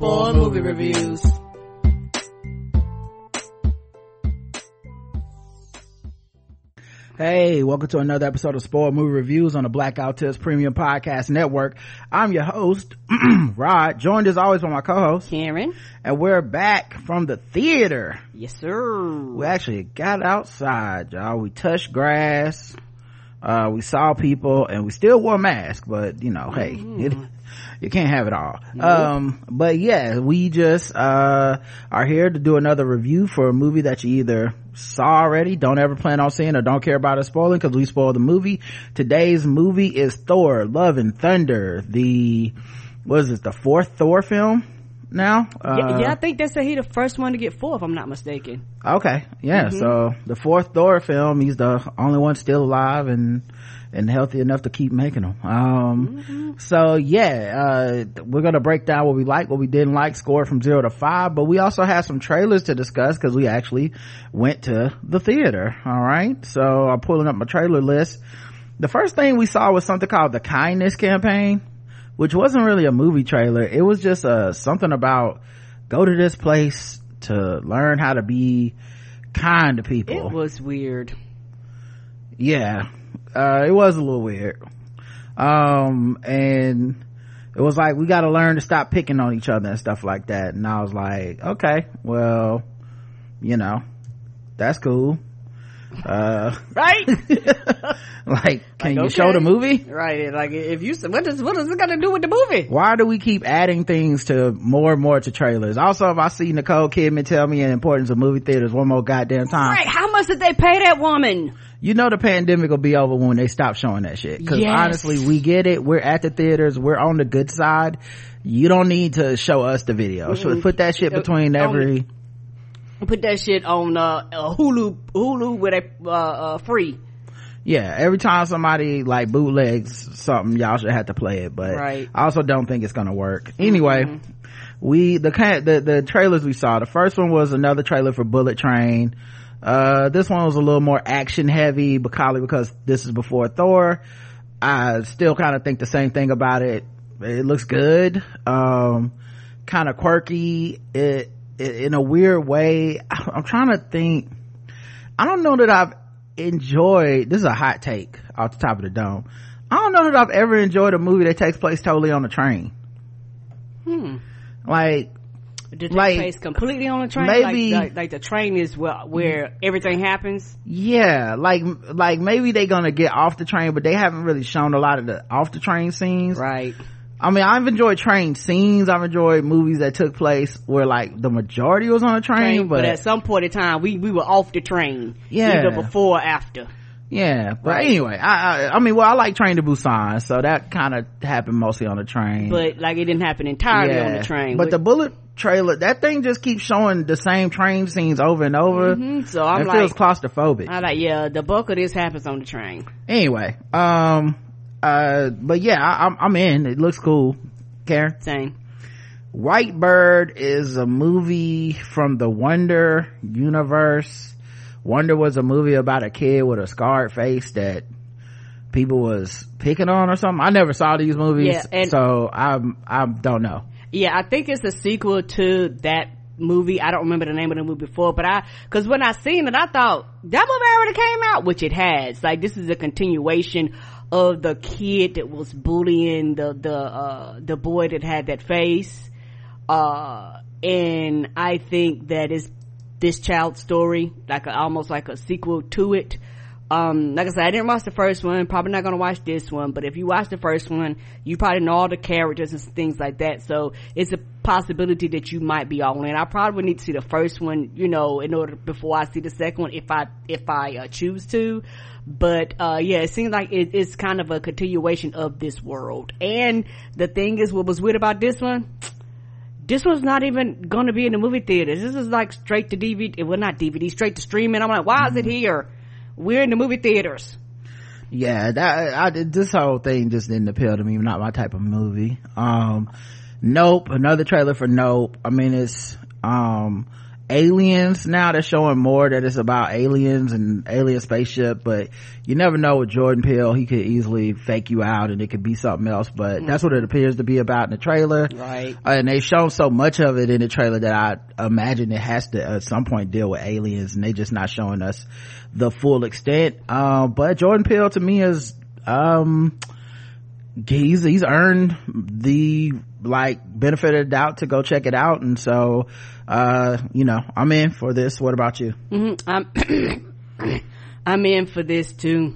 AIDS. Spoil movie reviews. Hey, welcome to another episode of Spoiled Movie Reviews on the Blackout Tips Premium Podcast Network. I'm your host, Rod, joined as always by my co-host, Karen. and we're back from the theater. Yes, sir. We actually got outside, y'all. We touched grass, uh, we saw people, and we still wore masks, but you know, hey, it, you can't have it all. Um, but yeah, we just, uh, are here to do another review for a movie that you either saw already, don't ever plan on seeing, or don't care about us spoiling because we spoiled the movie. Today's movie is Thor, Love and Thunder, the, what is it, the fourth Thor film now? yeah, Uh, yeah, I think they said he the first one to get four, if I'm not mistaken. Okay, yeah. So the fourth Thor film, he's the only one still alive and and healthy enough to keep making them. Um, so yeah, uh, we're gonna break down what we like, what we didn't like, score from zero to five. But we also have some trailers to discuss because we actually went to the theater. All right, so I'm pulling up my trailer list. The first thing we saw was something called the Kindness Campaign, which wasn't really a movie trailer. It was just uh something about go to this place to learn how to be kind to people. It was weird. yeah. Uh, it was a little weird. Um, and it was like, we gotta learn to stop picking on each other and stuff like that. And I was like, okay, well, you know, that's cool. Uh, Right? like, can Like, you show the movie? right. Like, if you, what does, what does it got to do with the movie? why do we keep adding things to more and more to trailers? Also, if I see Nicole Kidman tell me the importance of movie theaters one more goddamn time, Right. How much did they pay that woman? you know the pandemic will be over when they stop showing that shit. Cause Yes. honestly, we get it. We're at the theaters. We're on the good side. You don't need to show us the video. So put that shit between every, Put that shit on, uh, uh Hulu, Hulu with a, uh, uh, free. yeah, every time somebody like bootlegs something, y'all should have to play it. But Right. I also don't think it's gonna work. Anyway, we, the the, the trailers we saw, the first one was another trailer for Bullet Train. Uh, this one was a little more action heavy, but probably because this is before Thor. I still kind of think the same thing about it. It looks good. Um, kind of quirky. It, in a weird way. I'm trying to think. I don't know that I've enjoyed, this is a hot take off the top of the dome. I don't know that I've ever enjoyed a movie that takes place totally on a train. Hmm. Like, Did Like, place completely on the train? maybe- like, like, like the train is where, where everything happens? yeah, like, like maybe they're gonna get off the train, but they haven't really shown a lot of the off the train scenes. Right. I mean, I've enjoyed train scenes. I've enjoyed movies that took place where like the majority was on a train, Train, but, but at some point in time, we, we were off the train. Yeah. Either before or after. yeah. But Right. anyway, I, I, I mean, well, I like Train to Busan, so that kind of happened mostly on the train. But like it didn't happen entirely on the train. But the bullet trailer, that thing just keeps showing the same train scenes over and over. Mhm, so I'm it like, feels claustrophobic. I'm like, yeah, the bulk of this happens on the train. anyway, um, uh, but yeah, I, I'm, I'm in. It looks cool. Karen? Same. White Bird is a movie from the Wonder universe. Wonder was a movie about a kid with a scarred face that people was picking on or something. I never saw these movies, Yeah, so I I don't know. Yeah, I think it's a sequel to that movie. I don't remember the name of the movie before, but I, cause when I seen it, I thought that movie already came out, which it has. Like this is a continuation of the kid that was bullying the, the, uh, the boy that had that face. Uh, and I think that is this child's story, like a, almost like a sequel to it. Um, like I said, I didn't watch the first one, probably not gonna watch this one, but if you watch the first one, you probably know all the characters and things like that, so it's a possibility that you might be all in. I probably need to see the first one, you know, in order, before I see the second one, if I, if I, uh, choose to. But, uh, yeah, it seems like it, it's kind of a continuation of this world. And the thing is, what was weird about this one, this was not even to be in the movie theaters. This is like straight to DVD. Well, not DVD, straight to streaming. I'm like, why is it here? We're in the movie theaters. Yeah, that I, this whole thing just didn't appeal to me. Not my type of movie. Um, Nope, another trailer for Nope. I mean, it's um aliens. Now they're showing more that it's about aliens and alien spaceship but you never know with jordan peele he could easily fake you out and it could be something else but mm. that's what it appears to be about in the trailer. Right. Uh, and they've shown so much of it in the trailer that i imagine it has to at some point deal with aliens and they're just not showing us the full extent. Uh, but jordan peele to me is um he's he's earned the like benefit of the doubt to go check it out. And so uh you know i'm in for this what about you mm-hmm. i'm i'm in for this too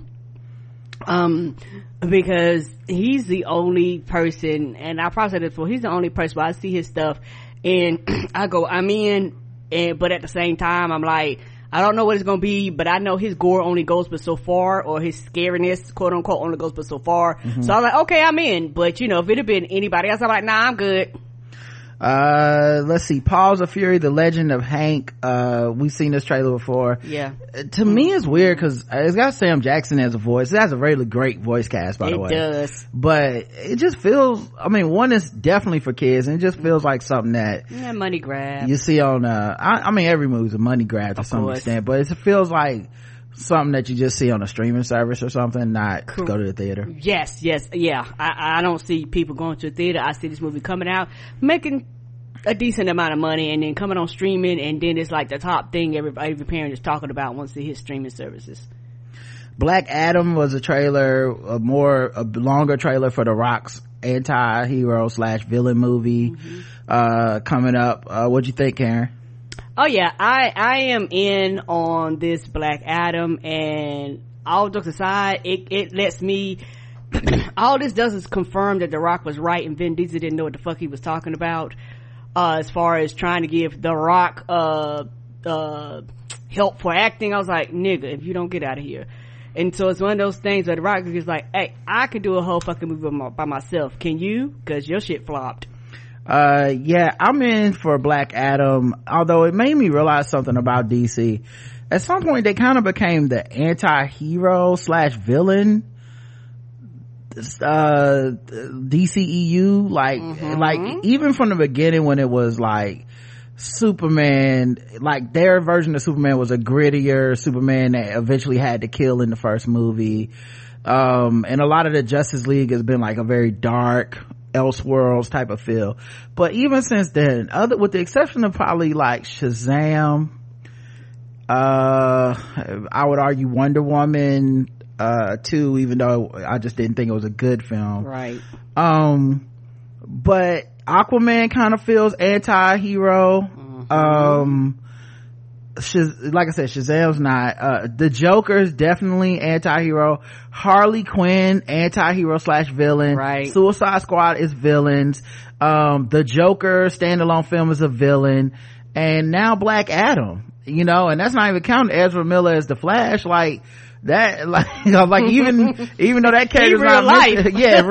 um because he's the only person and i probably said this before he's the only person where i see his stuff and i go i'm in and but at the same time i'm like I don't know what it's gonna be, but I know his gore only goes but so far, or his scariness, quote unquote, only goes but so far. Mm-hmm. So I'm like, okay, I'm in. But you know, if it had been anybody else, I'm like, nah, I'm good uh let's see. Paws of fury the legend of hank. Uh we've seen this trailer before. Yeah. Uh, to me it's weird because it's got sam jackson as a voice. It has a really great voice cast by it the way. it does. But it just feels i mean one is definitely for kids and it just feels like something that yeah money grab. you see on uh i, I mean every movie's a money grab to of some course. extent but it feels like something that you just see on a streaming service or something, not go to the theater. Yes, yes, yeah. I, I don't see people going to the theater. I see this movie coming out, making a decent amount of money and then coming on streaming and then it's like the top thing every, every parent is talking about once they hit streaming services. Black Adam was a trailer, a more, a longer trailer for The Rock's anti-hero slash villain movie, mm-hmm. uh, coming up. Uh, what'd you think, Karen? Oh yeah, I, I am in on this Black Adam and all jokes aside, it, it lets me, all this does is confirm that The Rock was right and Vin Diesel didn't know what the fuck he was talking about, uh, as far as trying to give The Rock, uh, uh, help for acting. I was like, nigga, if you don't get out of here. And so it's one of those things where The Rock is like, hey, I can do a whole fucking movie by myself. Can you? Cause your shit flopped uh yeah i'm in for black adam although it made me realize something about dc at some point they kind of became the anti-hero slash villain uh dceu like mm-hmm. like even from the beginning when it was like superman like their version of superman was a grittier superman that eventually had to kill in the first movie um and a lot of the justice league has been like a very dark elseworlds type of feel. But even since then other with the exception of probably like shazam uh i would argue wonder woman uh too even though i just didn't think it was a good film. Right. Um but aquaman kind of feels anti-hero. Mm-hmm. um Shaz- like I said, Shazam's not. Uh, the Joker's definitely anti-hero. Harley Quinn, anti-hero slash villain. Right. Suicide Squad is villains. Um, the Joker standalone film is a villain. And now Black Adam, you know, and that's not even counting Ezra Miller as the Flash. Like, that like like even even though that character character's not life. yeah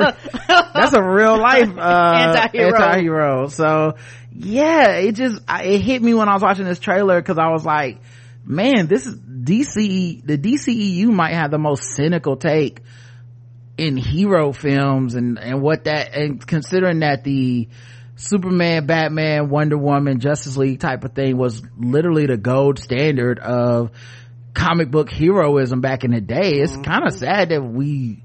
that's a real life uh anti-hero. anti-hero so yeah it just it hit me when i was watching this trailer because i was like man this is dc the dceu might have the most cynical take in hero films and and what that and considering that the superman batman wonder woman justice league type of thing was literally the gold standard of comic book heroism back in the day it's mm-hmm. kind of sad that we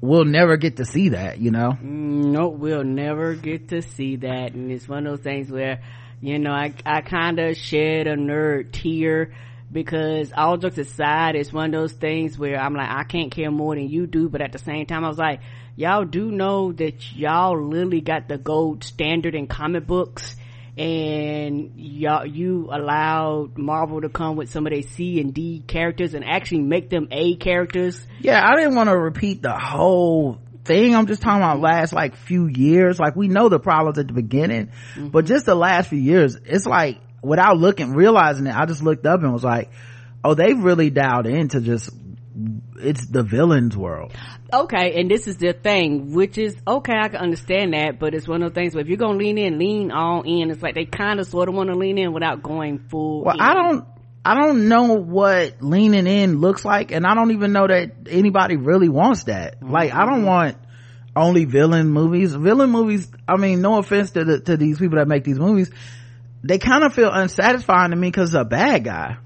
we'll never get to see that you know no we'll never get to see that and it's one of those things where you know i i kind of shed a nerd tear because all jokes aside it's one of those things where i'm like i can't care more than you do but at the same time i was like y'all do know that y'all literally got the gold standard in comic books and y'all you allowed marvel to come with some of their c and d characters and actually make them a characters? Yeah i didn't want to repeat the whole thing. I'm just talking about last like few years. Like we know the problems at the beginning mm-hmm. but just the last few years it's like without looking realizing it i just looked up and was like oh they've really dialed into just it's the villain's world okay and this is the thing which is okay i can understand that but it's one of the things where if you're gonna lean in lean all in it's like they kind of sort of want to lean in without going full well in. i don't I don't know what leaning in looks like, and I don't even know that anybody really wants that. Mm-hmm. Like, I don't want only villain movies. Villain movies, I mean, no offense to the, to these people that make these movies, they kind of feel unsatisfying to me because a bad guy.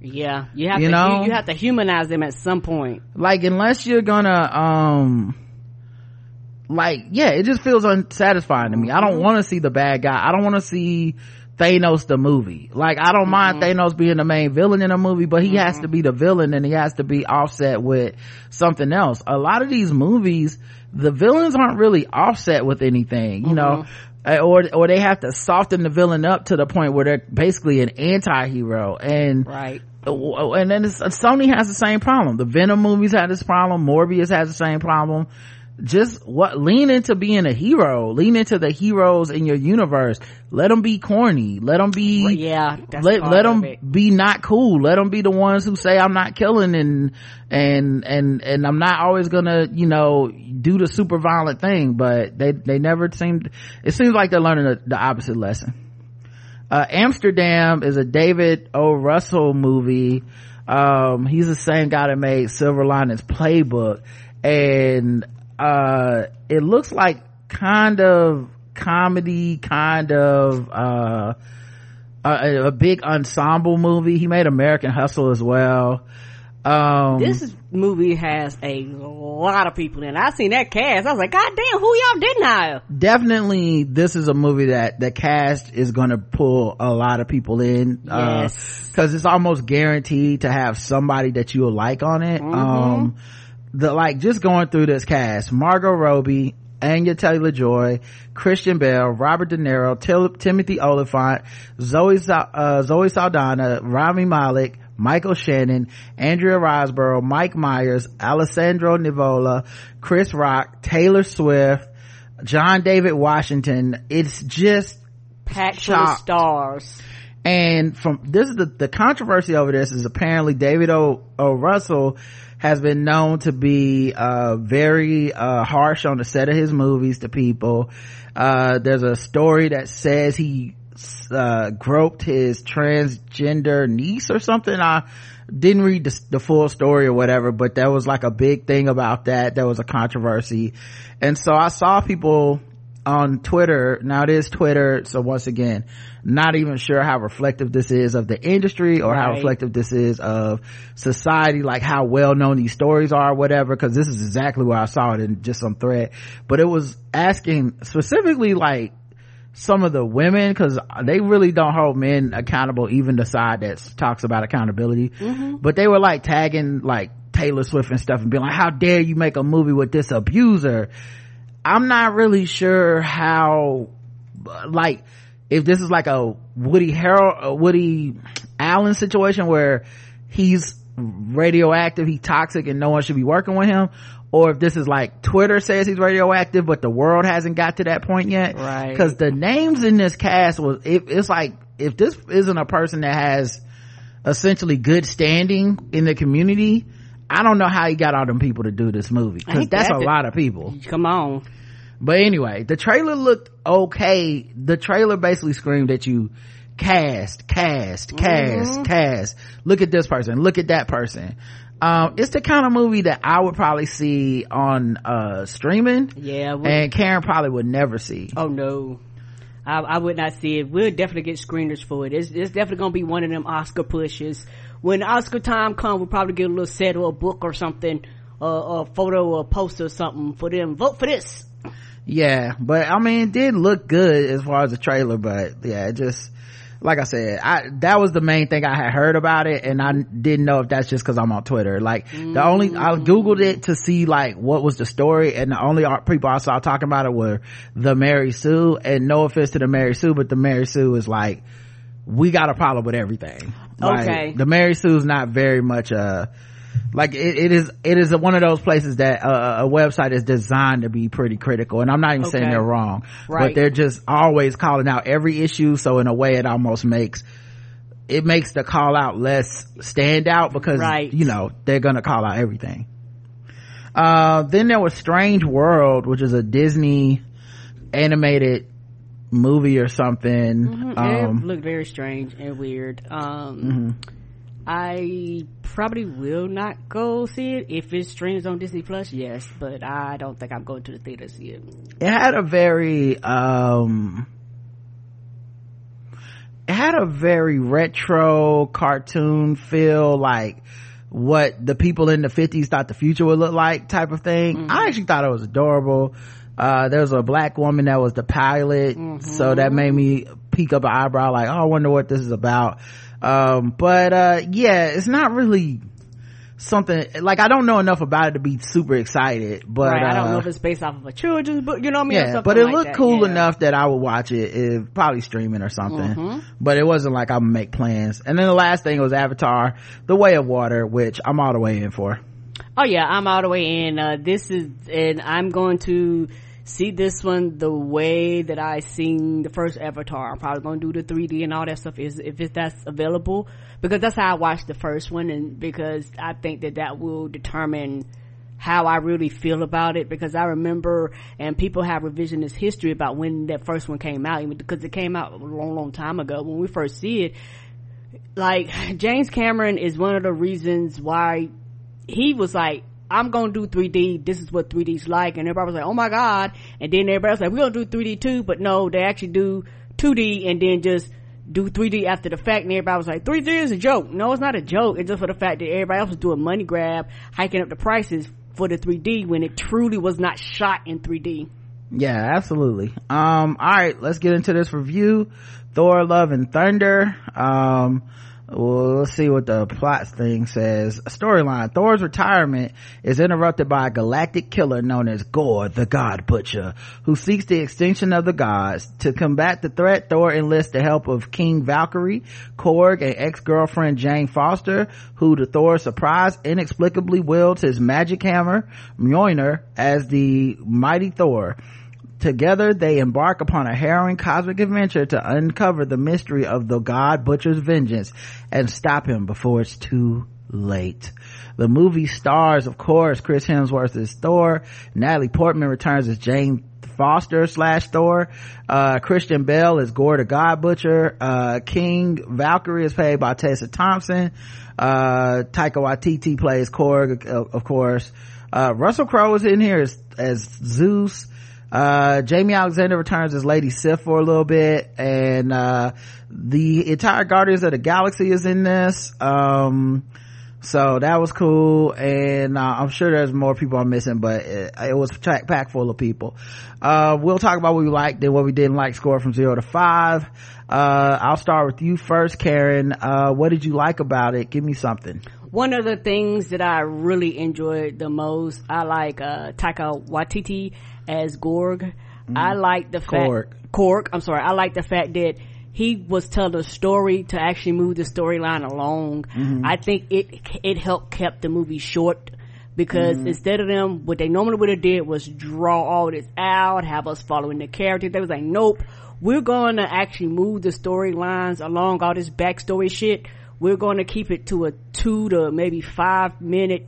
Yeah, you have you to, know? You, have to humanize them at some point. Like, unless you're gonna, um, like, yeah, it just feels unsatisfying to me. I don't mm-hmm. want to see the bad guy. I don't want to see Thanos the movie. Like I don't mm-hmm. mind Thanos being the main villain in a movie, but he mm-hmm. has to be the villain and he has to be offset with something else. A lot of these movies, the villains aren't really offset with anything, you mm-hmm. know, Eh, or or they have to soften the villain up to the point where they're basically an anti-hero and right oh, and then Sony has the same problem. The Venom movies had this problem. Morbius has the same problem just what lean into being a hero. Lean into the heroes in your universe. Let them be corny. Let them be well, yeah let, let them be not cool. Let them be the ones who say i'm not killing and and and and i'm not always gonna you know do the super violent thing but they they never seemed it seems like they're learning the, the opposite lesson. Uh, amsterdam is a david o. Russell movie. Um, he's the same guy that made silver linings playbook. And uh it looks like kind of comedy kind of uh a, a, big ensemble movie. He made american hustle as well. Um this movie has a lot of people in it. i seen that cast. I was like god damn who y'all didn't hire? Definitely this is a movie that the cast is gonna pull a lot of people in yes. because uh, it's almost guaranteed to have somebody that you'll like on it. Mm-hmm. um the like just going through this cast margot robbie Anya Taylor Joy, Christian Bale, Robert De Niro, Til- Timothy Olyphant, Zoe, uh, Zoe Saldana, Rami Malek, Michael Shannon, Andrea Riseborough, Mike Myers, Alessandro Nivola, Chris Rock, Taylor Swift, John David Washington. It's just packed full of stars. And from this is the, the controversy over this is apparently David O. o. Russell has been known to be uh, very uh, harsh on the set of his movies to people. Uh, there's a story that says he uh, groped his transgender niece or something. I didn't read the, the, full story or whatever but there was like a big thing about that. There was a controversy. And so i saw people on Twitter. Now it is Twitter. So once again, not even sure how reflective this is of the industry or right. how reflective this is of society, like how well known these stories are, whatever. Cause this is exactly where I saw it in just some thread, but it was asking specifically like some of the women because they really don't hold men accountable even the side that talks about accountability mm-hmm. but they were like tagging like taylor swift and stuff and being like how dare you make a movie with this abuser I'm not really sure how, like, if this is like a Woody Harold, a Woody Allen situation where he's radioactive, he's toxic and no one should be working with him, or if this is like Twitter says he's radioactive, but the world hasn't got to that point yet. Right. Cause the names in this cast was, it, it's like, if this isn't a person that has essentially good standing in the community, I don't know how he got all them people to do this movie. Cause that's a lot of people. Come on. But anyway, the trailer looked okay. The trailer basically screamed at you, cast, cast, cast, mm-hmm. cast. Look at this person. Look at that person. Um, it's the kind of movie that I would probably see on, uh, streaming. Yeah. And Karen probably would never see. Oh no. I, I, would not see it. We'll definitely get screeners for it. It's, it's definitely gonna be one of them Oscar pushes. When Oscar time comes, we'll probably get a little set or a book or something, uh, a photo or a poster or something for them. Vote for this yeah but i mean it did look good as far as the trailer but yeah it just like i said i that was the main thing i had heard about it and i didn't know if that's just because i'm on twitter like mm-hmm. the only i mm. googled it to see like what was the story and the only people i saw talking about it were the mary sue and no offense to the mary sue but the mary sue is like we got a problem with everything okay the mary sue is not very much uh like it, it is it is one of those places that uh, a website is designed to be pretty critical and i'm not even okay. saying they're wrong right. but they're just always calling out every issue so in a way it almost makes it makes the call out less stand out because Right. you know they're gonna call out everything uh then there was strange world which is a disney animated movie or something Mhm. um it looked very strange and weird. Um, I probably will not go see it if it streams on Disney Plus. Yes, but I don't think I'm going to the theater to see it. it had a very um it had a very retro cartoon feel like what the people in the 50s thought the future would look like type of thing i actually thought it was adorable uh there was a black woman that was the pilot so that made me peek up an eyebrow like oh i wonder what this is about um but uh yeah it's not really something like i don't know enough about it to be super excited but right? I don't uh, know if it's based off of a children's book. You know what I mean? yeah, but it like looked that. cool Yeah. enough that I would watch it. it probably streaming or something. Mhm. But it wasn't like I'm gonna make plans. And then the last thing was Avatar: The Way of Water, which I'm all the way in for. Oh yeah, I'm all the way in. Uh, this is, and I'm going to see this one the way that I seen the first Avatar. I'm probably to do the 3D and all that stuff is if that's available because that's how I watched the first one, and because I think that that will determine how I really feel about it because I remember and people have revisionist history about when that first one came out because it came out a long long time ago when we first see it like James Cameron is one of the reasons why he was like, I'm gonna do 3D. This is what 3D's like. And everybody was like, oh my god. And then everybody was like, we're gonna do 3D too. But no, they actually do 2D and then just do 3D after the fact. And everybody was like, 3D is a joke. No, it's not a joke. It's just for the fact that everybody else was doing money grab, hiking up the prices for the 3D when it truly was not shot in 3D. Yeah, absolutely. Um, all right, let's get into this review. Thor: Love and Thunder. Um, well, let's see what the plot thing says. Storyline: Thor's retirement is interrupted by a galactic killer known as Gorr, the God Butcher, who seeks the extinction of the gods. To combat the threat, Thor enlists the help of King Valkyrie, Korg, and ex-girlfriend Jane Foster, who to Thor's surprise inexplicably wields his magic hammer, Mjolnir, as the mighty Thor. Together, they embark upon a harrowing cosmic adventure to uncover the mystery of the God Butcher's vengeance and stop him before it's too late. The movie stars, of course, Chris Hemsworth as Thor, Natalie Portman returns as Jane Foster slash Thor, uh, Christian Bale is Gorr the God Butcher, uh, King Valkyrie is played by Tessa Thompson, uh, Taika Waititi plays Korg, of, course, uh, Russell Crowe is in here as, as Zeus, uh jaimie alexander returns as lady sif for a little bit and uh the entire guardians of the galaxy is in this um so that was cool and uh, i'm sure there's more people i'm missing but it, it was packed packed full of people. Uh we'll talk about what we liked and what we didn't like score from zero to five. Uh i'll start with you first karen. Uh what did you like about it? Give me something. One of the things that I really enjoyed the most, I like, uh, Taika Waititi as Gorg. Mm-hmm. I like the fact, Korg. Korg, I'm sorry, I like the fact that he was telling a story to actually move the storyline along. Mm-hmm. I think it, it helped kept the movie short because mm-hmm. instead of them, what they normally would have did was draw all this out, have us following the character. They was like, nope, we're going to actually move the storylines along all this backstory shit. We're going to keep it to a two to maybe five minute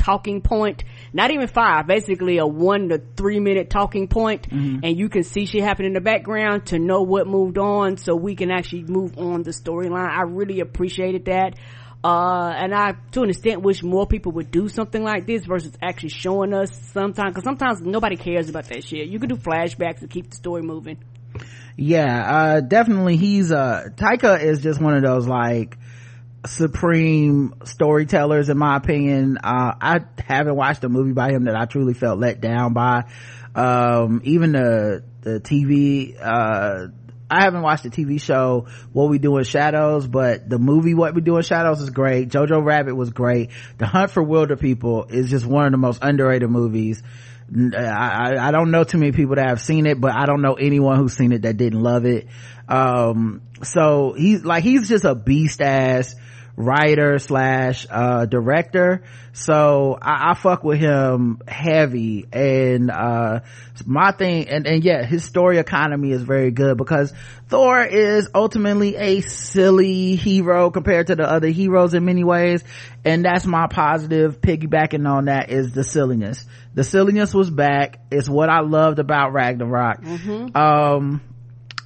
talking point. Not even five, basically a one to three minute talking point, and you can see shit happen in the background to know what moved on so we can actually move on the storyline. I really appreciated that. Uh, and I, to an extent, wish more people would do something like this versus actually showing us sometimes, cause sometimes nobody cares about that shit. You can do flashbacks to keep the story moving. yeah uh definitely he's uh taika is just one of those like supreme storytellers in my opinion uh i haven't watched a movie by him that i truly felt let down by um even the the tv uh I haven't watched the TV show What We Do in Shadows, but the movie What We Do in Shadows is great. Jojo Rabbit was great. The Hunt for Wilder People is just one of the most underrated movies. I don't know too many people that have seen it, but I don't know anyone who's seen it that didn't love it. Um, so he's like, he's just a beast ass writer slash uh, director. So I, I, fuck with him heavy and uh, my thing and, and yeah his story economy is very good because thor is ultimately a silly hero compared to the other heroes in many ways. And that's my positive piggybacking on that is the silliness. The silliness was back. It's what i loved about ragnarok. Mm-hmm. um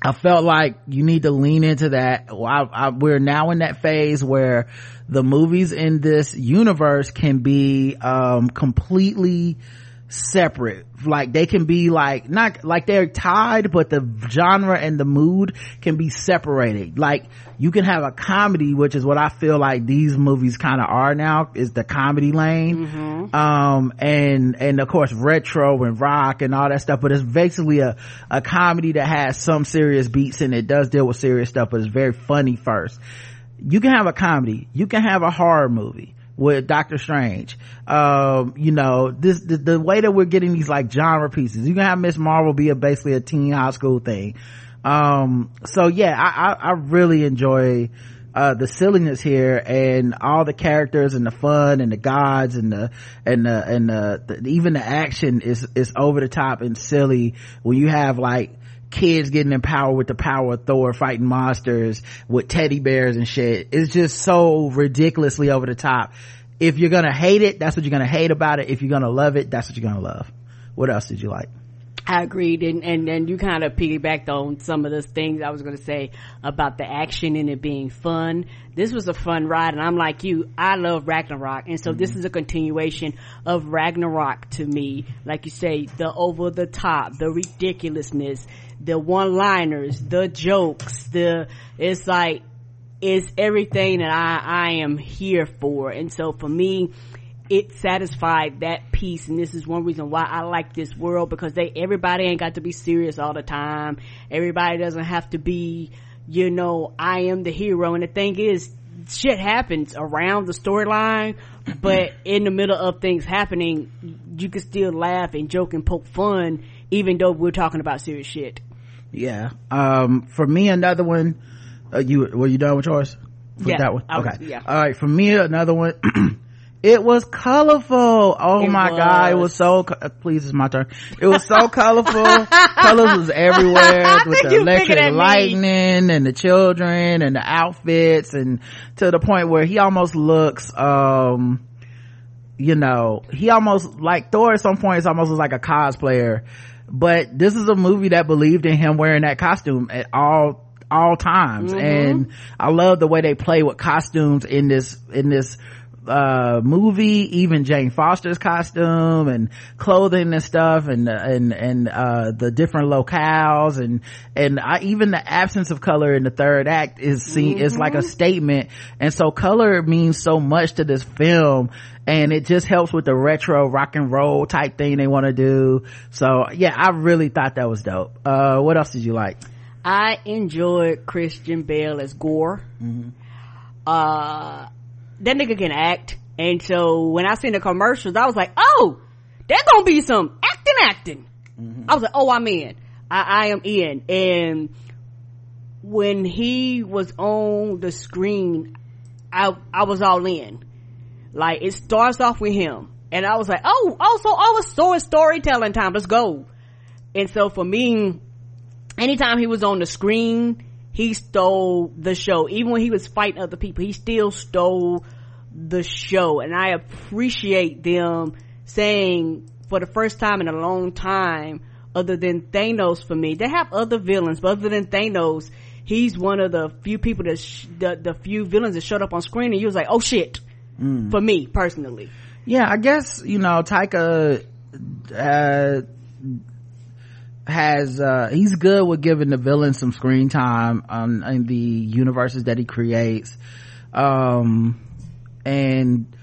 I felt like you need to lean into that. I, I, we're now in that phase where the movies in this universe can be um, completely separate. Like they can be like not like they're tied but the genre and the mood can be separated. Like you can have a comedy which is what i feel like these movies kind of are now is the comedy lane. Mm-hmm. um and and of course retro and rock and all that stuff but it's basically a a comedy that has some serious beats and it does deal with serious stuff but it's very funny first. You can have a comedy. You can have a horror movie with Doctor Strange. Um, you know, this, the, the, way that we're getting these like genre pieces, you can have Miss Marvel be a basically a teen high school thing. Um, so yeah, I, I, I really enjoy, uh, the silliness here and all the characters and the fun and the gods and the, and the, and the, the even the action is, is over the top and silly when you have like, kids getting empowered with the power of Thor fighting monsters with teddy bears and shit. It's just so ridiculously over the top. If you're gonna hate it, that's what you're gonna hate about it. If you're gonna love it, that's what you're gonna love. What else did you like? I agreed, and, and and you kind of piggybacked on some of the things I was going to say about the action and it being fun. This was a fun ride, and I'm like you, I love Ragnarok, and so mm-hmm. this is a continuation of Ragnarok to me. Like you say, the over the top, the ridiculousness, the one liners, the jokes, the, it's like, it's everything that I, I am here for. And so for me, it satisfied that piece. And this is one reason why I like this world because they, everybody ain't got to be serious all the time. Everybody doesn't have to be, you know, I am the hero. And the thing is, shit happens around the storyline, but in the middle of things happening, you can still laugh and joke and poke fun, even though we're talking about serious shit yeah. Um for me another one uh, you were you done with yours? With yeah, that one? Okay was, yeah. All right for me another one it was colorful. Oh it my was. god it was so uh, please it's my turn. It was so colorful. Colors was everywhere with the electric lightning and the children and the outfits and to the point where he almost looks um you know he almost like thor at some point is almost like a cosplayer but this is a movie that believed in him wearing that costume at all all times mm-hmm. and i love the way they play with costumes in this in this uh movie even jane foster's costume and clothing and stuff and and and uh the different locales and and I, even the absence of color in the third act is seen mm-hmm. is like a mm-hmm. statement and so color means so much to this film and it just helps with the retro rock and roll type thing they want to do so yeah i really thought that was dope uh what else did you like i enjoyed christian bale as gorr mm-hmm. uh that nigga can act. And so when I seen the commercials, I was like, oh, there's gonna be some acting acting. Mm-hmm. I was like, oh, I'm in. I, I am in. And when he was on the screen, I, I was all in. Like it starts off with him. And I was like, oh, also, oh, it's so storytelling time. Let's go. And so for me, anytime he was on the screen, he stole the show. Even when he was fighting other people, he still stole the show. And I appreciate them saying for the first time in a long time, other than Thanos for me, they have other villains, but other than Thanos, he's one of the few people that, sh- the, the few villains that showed up on screen and you was like, oh shit. Mm. For me, personally. Yeah, I guess, you know, Taika, uh, has uh he's good with giving the villain some screen time um in the universes that he creates. Um and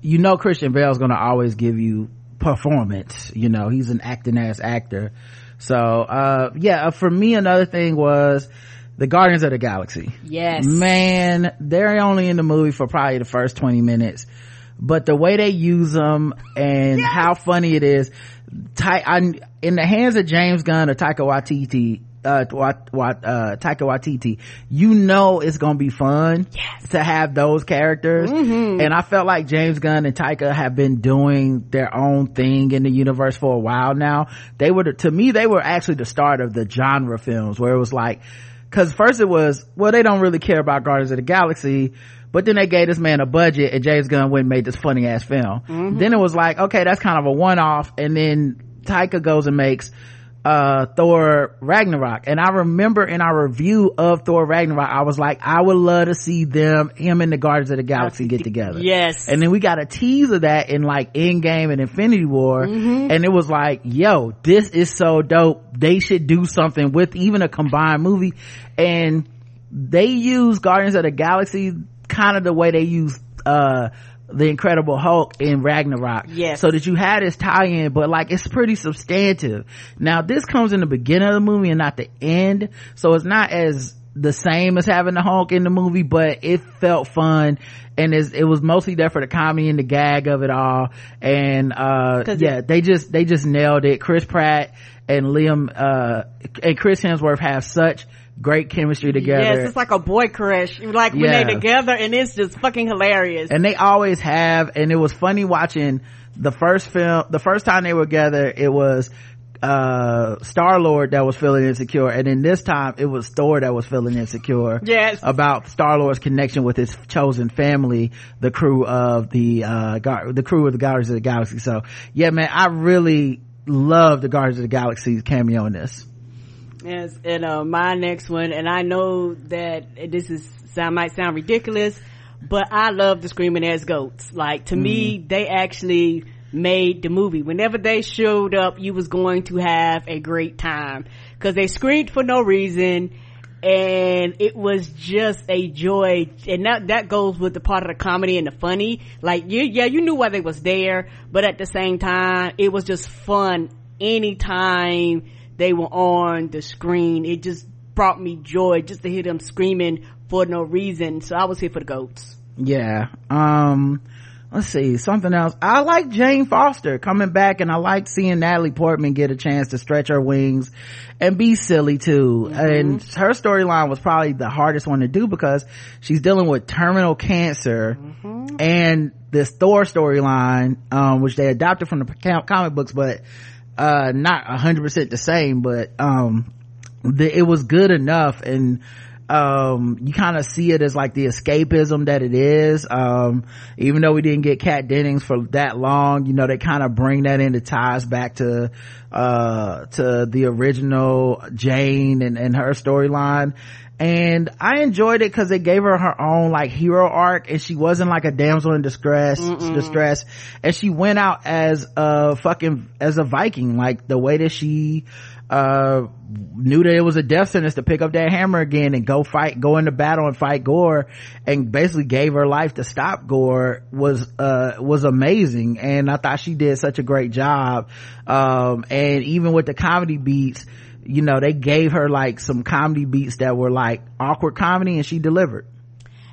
you know christian bale's gonna always give you performance you know he's an acting ass actor. So uh yeah uh, for me another thing was the guardians of the galaxy. Yes. Man they're only in the movie for probably the first 20 minutes but the way they use them and yes. how funny it is Ty, I, in the hands of James Gunn or Taika Waititi, uh, Wat, Wat, uh, Taika Waititi, you know it's gonna be fun yes. to have those characters. Mm-hmm. And I felt like James Gunn and Taika have been doing their own thing in the universe for a while now. They were, to me, they were actually the start of the genre films where it was like, cause first it was, well, they don't really care about Guardians of the Galaxy, but then they gave this man a budget and James Gunn went and made this funny ass film. Mm-hmm. Then it was like, okay, that's kind of a one off. And then Taika goes and makes uh Thor Ragnarok. And I remember in our review of Thor Ragnarok, I was like, I would love to see them, him and the Guardians of the Galaxy get together. Yes. And then we got a tease of that in like Endgame and Infinity War. Mm-hmm. And it was like, yo, this is so dope. They should do something with even a combined movie. And they use Guardians of the Galaxy kind of the way they use, uh, the Incredible Hulk in Ragnarok. Yes. So that you had this tie-in, but like it's pretty substantive. Now this comes in the beginning of the movie and not the end, so it's not as the same as having the Hulk in the movie, but it felt fun and it was mostly there for the comedy and the gag of it all. And, uh, yeah, they just, they just nailed it. Chris Pratt and Liam, uh, and Chris Hemsworth have such great chemistry together. Yes, it's like a boy crush. Like when yeah. they together and it's just fucking hilarious. And they always have, and it was funny watching the first film, the first time they were together, it was, uh, Star Lord that was feeling insecure, and then this time it was Thor that was feeling insecure. Yes. About Star Lord's connection with his chosen family, the crew of the, uh, the crew of the Guardians of the Galaxy. So, yeah, man, I really love the Guardians of the Galaxy cameo in this. Yes, and uh, my next one, and I know that this is sound might sound ridiculous, but I love the screaming ass goats. Like to mm. me, they actually made the movie. Whenever they showed up, you was going to have a great time because they screamed for no reason. And it was just a joy, and that that goes with the part of the comedy and the funny. Like, you, yeah, you knew why they was there, but at the same time, it was just fun anytime they were on the screen. It just brought me joy just to hear them screaming for no reason. So I was here for the goats. Yeah. Um, let's see something else. I like Jane Foster coming back and I like seeing Natalie Portman get a chance to stretch her wings and be silly too. Mm-hmm. And her storyline was probably the hardest one to do because she's dealing with terminal cancer mm-hmm. and this Thor storyline, um, which they adopted from the comic books, but uh not a hundred percent the same but um the, it was good enough and um you kind of see it as like the escapism that it is um even though we didn't get Kat Dennings for that long you know they kind of bring that into ties back to uh to the original Jane and and her storyline and I enjoyed it because it gave her her own like hero arc and she wasn't like a damsel in distress Mm-mm. distress. And she went out as a fucking as a Viking like the way that she uh knew that it was a death sentence to pick up that hammer again and go fight go into battle and fight gorr and basically gave her life to stop gorr was uh was amazing. And I thought she did such a great job. Um and even with the comedy beats you know they gave her like some comedy beats that were like awkward comedy and she delivered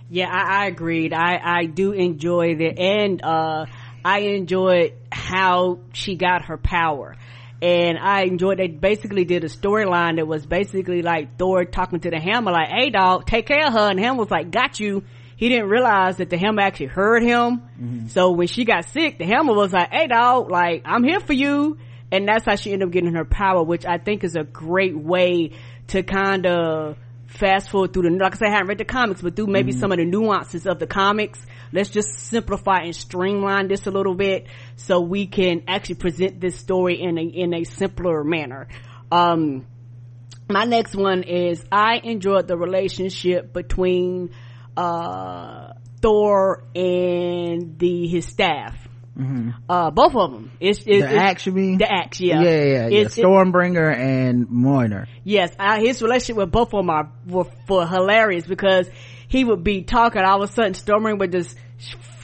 yeah i, I agreed i i do enjoy it and uh i enjoyed how she got her power and I enjoyed they basically did a storyline that was basically like Thor talking to the hammer like, hey dog, take care of her and Hammer was like, got you. He didn't realize that the hammer actually heard him. Mm-hmm. So when she got sick, the hammer was like, hey dog, like, I'm here for you and that's how she ended up getting her power which i think is a great way to kind of fast forward through the like i said i haven't read the comics but through maybe mm-hmm. some of the nuances of the comics let's just simplify and streamline this a little bit so we can actually present this story in a in a simpler manner um my next one is i enjoyed the relationship between uh thor and the his staff Mm-hmm. Uh, both of them. It's, it's the axe, you mean? The axe, yeah, yeah, yeah. yeah. Stormbringer and Mjolnir. Yes, I, his relationship with both of them are were, were hilarious because he would be talking, all of a sudden Stormbringer would just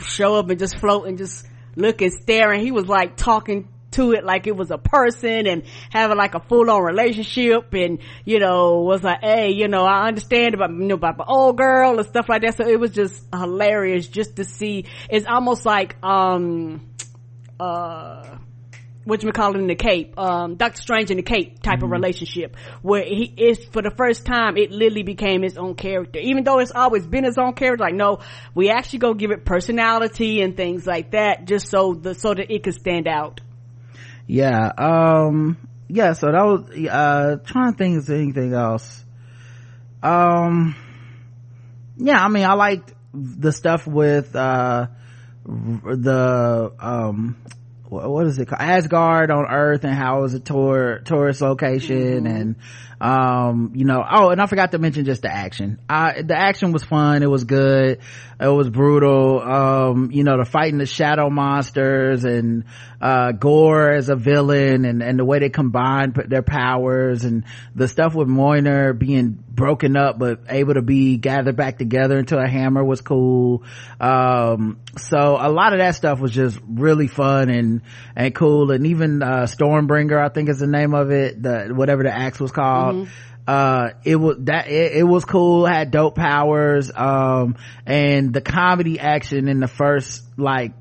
show up and just float and just look and stare, and he was like talking to it like it was a person and having like a full-on relationship and you know was like hey you know i understand about you know about the old girl and stuff like that so it was just hilarious just to see it's almost like um uh what you call it in the Cape, um, Doctor Strange in the Cape type Mm-hmm. of relationship where he is for the first time it literally became his own character. Even though it's always been his own character, like no, we actually go give it personality and things like that just so the so that it could stand out. Yeah um yeah so that was uh trying to think of anything else um yeah i mean i liked the stuff with uh the um wh- what is it called? Asgard on Earth and how it was a tour tourist location and um you know oh and I forgot to mention just the action. The action was fun, it was good, it was brutal. Um you know the fighting the shadow monsters and uh Gorr as a villain and and the way they combined their powers and the stuff with Mjolnir being broken up but able to be gathered back together into a hammer was cool. Um so a lot of that stuff was just really fun and and cool and even uh Stormbringer I think is the name of it, the whatever the axe was called. Uh, it was that it, it was cool, had dope powers, um, and the comedy action in the first like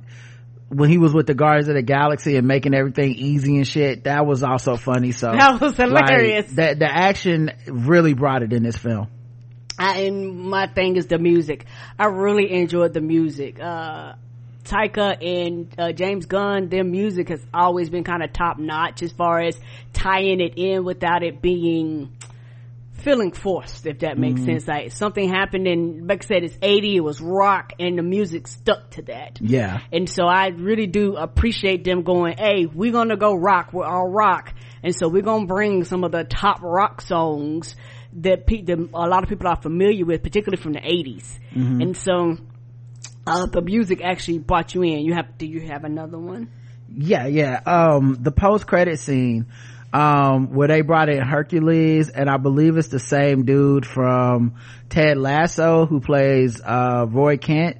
when he was with the Guardians of the Galaxy and making everything easy and shit, that was also funny. So That was hilarious. Like, that the action really brought it in this film. I, and my thing is the music. I really enjoyed the music. Uh, Taika and uh, James Gunn, their music has always been kind of top notch as far as tying it in without it being feeling forced, if that makes sense. Like something happened and, like I said, it's 80, it was rock and the music stuck to that. Yeah. And so I really do appreciate them going, hey, we're gonna go rock, we're all rock. And so we're gonna bring some of the top rock songs that, pe- that a lot of people are familiar with, particularly from the 80s. And so, uh, the music actually brought you in. You have, do you have another one? Yeah, yeah. Um, the post credit scene, um, where they brought in Hercules, and I believe it's the same dude from Ted Lasso who plays, uh, Roy Kent.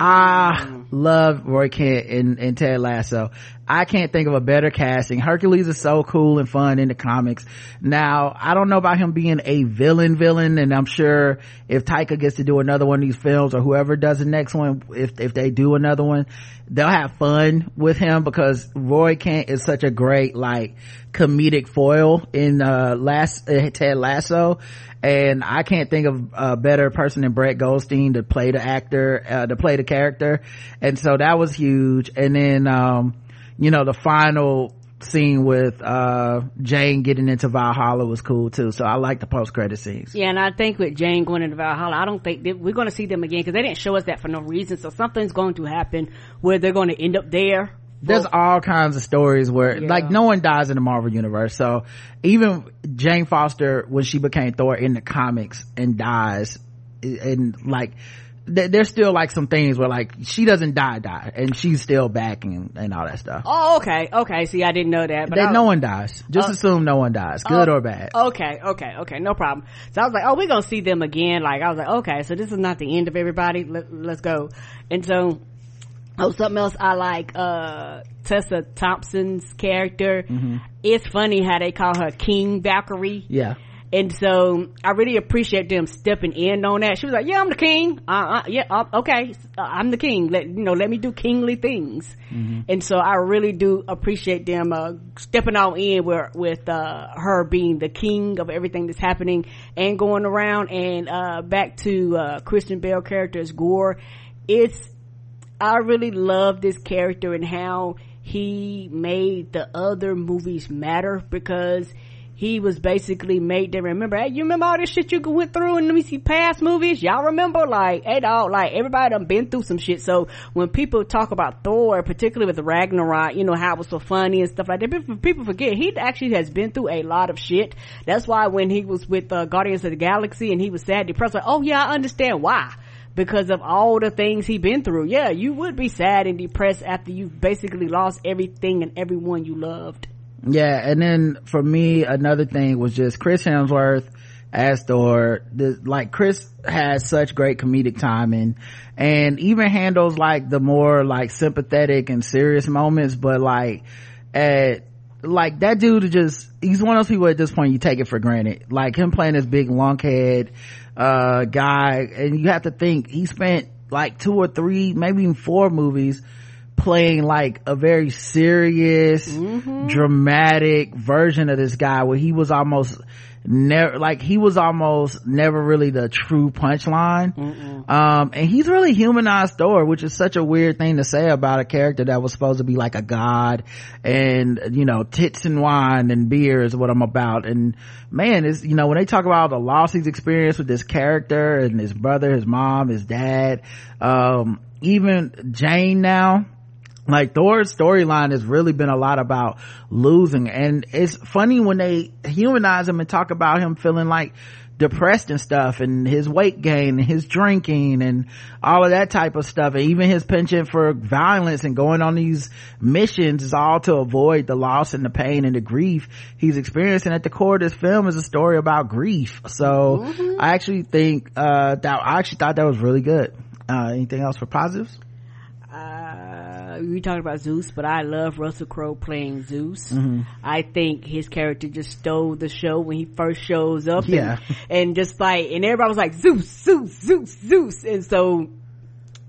I love Roy Kent in, in Ted Lasso. I can't think of a better casting. Hercules is so cool and fun in the comics. Now, I don't know about him being a villain villain, and I'm sure if Taika gets to do another one of these films or whoever does the next one, if, if they do another one, they'll have fun with him because Roy Kent is such a great, like, comedic foil in, uh, last, uh, Ted Lasso. And I can't think of a better person than Brett Goldstein to play the actor, uh, to play the character. And so that was huge. And then, um, you know, the final scene with, uh, Jane getting into Valhalla was cool too. So I like the post credit scenes. Yeah, and I think with Jane going into Valhalla, I don't think we're going to see them again because they didn't show us that for no reason. So something's going to happen where they're going to end up there. There's all kinds of stories where, Yeah. like, no one dies in the Marvel universe. So even Jane Foster, when she became Thor in the comics and dies, and like, there's still like some things where like she doesn't die, die, and she's still back and, and all that stuff. Oh, okay, okay. See, I didn't know that, but That no one dies. Just Uh, assume no one dies, good Oh, or bad. Okay, okay, okay, no problem. So I was like, oh, we're gonna see them again. Like I was like, okay, so this is not the end of everybody. Let, let's go. And so, oh, something else I like, uh, Tessa Thompson's character. It's funny how they call her King Valkyrie. Yeah. And so I really appreciate them stepping in on that. She was like, "Yeah, I'm the king. Uh, uh yeah, uh, okay, uh, I'm the king. Let you know, let me do kingly things." And so I really do appreciate them uh, stepping on in with with uh, her being the king of everything that's happening and going around. And uh, back to uh, Christian Bale character as Gorr, it's I really love this character and how he made the other movies matter because he was basically made to remember, hey, you remember all this shit you went through in see past movies? Y'all remember? Like, hey dog, like everybody done been through some shit. So when people talk about Thor, particularly with Ragnarok, you know, how it was so funny and stuff like that, people forget he actually has been through a lot of shit. That's why when he was with uh, Guardians of the Galaxy and he was sad, depressed, like, oh yeah, I understand why because of all the things he been through. Yeah, you would be sad and depressed after you've basically lost everything and everyone you loved. Yeah, and then for me, another thing was just Chris Hemsworth as Thor. The, like Chris has such great comedic timing, and even handles like the more like sympathetic and serious moments. But like at like that dude just he's one of those people at this point you take it for granted. Like him playing this big lunkhead uh guy, and you have to think he spent like two or three, maybe even four movies playing like a very serious mm-hmm. dramatic version of this guy where he was almost never like he was almost never really the true punchline. Um and he's really humanized thor which is such a weird thing to say about a character that was supposed to be like a god and you know tits and wine and beer is what i'm about. And man is you know when they talk about the loss he's experienced with this character and his brother his mom his dad um even jane now like Thor's storyline has really been a lot about losing. And it's funny when they humanize him and talk about him feeling like depressed and stuff and his weight gain and his drinking and all of that type of stuff and even his penchant for violence and going on these missions is all to avoid the loss and the pain and the grief he's experiencing. At the core of this film is a story about grief. So mm-hmm. i actually think uh that i actually thought that was really good. Uh anything else for positives we talked about Zeus, but I love Russell Crowe playing Zeus. Mm-hmm. I think his character just stole the show when he first shows up. Yeah. And, and just like, and everybody was like, Zeus, Zeus, Zeus, Zeus. And so,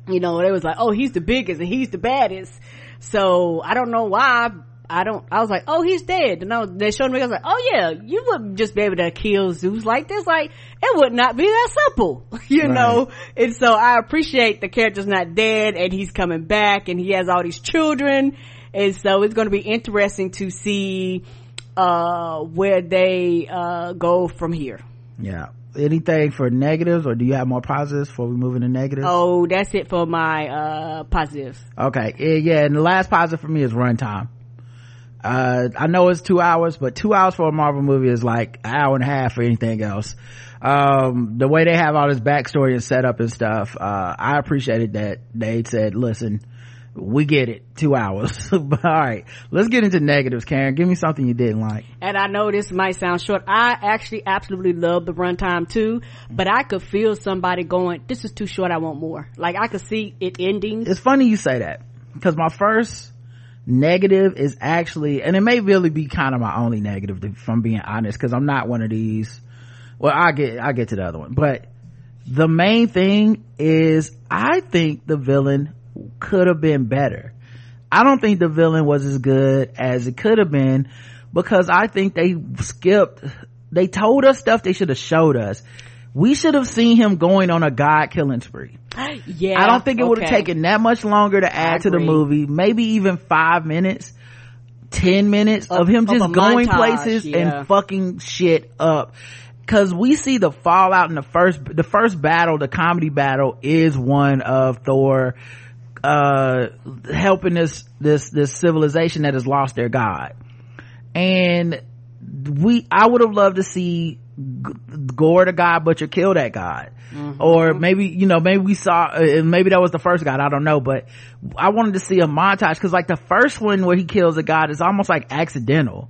you know, they was like, oh, he's the biggest and he's the baddest. So I don't know why, I don't, I was like, oh, he's dead. And I was, they showed me, I was like, oh yeah, you wouldn't just be able to kill Zeus like this. Like, it would not be that simple, you right. know? And so I appreciate the character's not dead and he's coming back and he has all these children. And so it's going to be interesting to see, uh, where they, uh, go from here. Yeah anything for negatives or do you have more positives before we move into negatives oh that's it for my uh positives okay yeah and the last positive for me is runtime uh, I know it's two hours, but two hours for a Marvel movie is like an hour and a half for anything else. Um, the way they have all this backstory and setup and stuff, uh, I appreciated that. They said, listen, we get it. Two hours. All right let's get into negatives karen. Give me something you didn't like. And i know this might sound short. I actually absolutely love the runtime too but i could feel somebody going this is too short. I want more. Like i could see it ending. It's funny you say that because my first negative is actually and it may really be kind of my only negative if i'm being honest because i'm not one of these. Well i get i get to the other one. But the main thing is i think the villain could have been better. I don't think the villain was as good as it could have been because i think they skipped they told us stuff they should have showed us we should have seen him going on a god killing spree. Yeah i don't think it okay. would have taken that much longer to add to the movie. Maybe even five minutes 10 minutes of, of him just going montage, places yeah. and fucking shit up. Because we see the fallout in the first the first battle the comedy battle is one of thor uh helping this this this civilization that has lost their god. And we i would have loved to see gorr the god but you kill that god. Mm-hmm. or maybe you know maybe we saw uh, maybe that was the first god i don't know but i wanted to see a montage because like the first one where he kills a god is almost like accidental.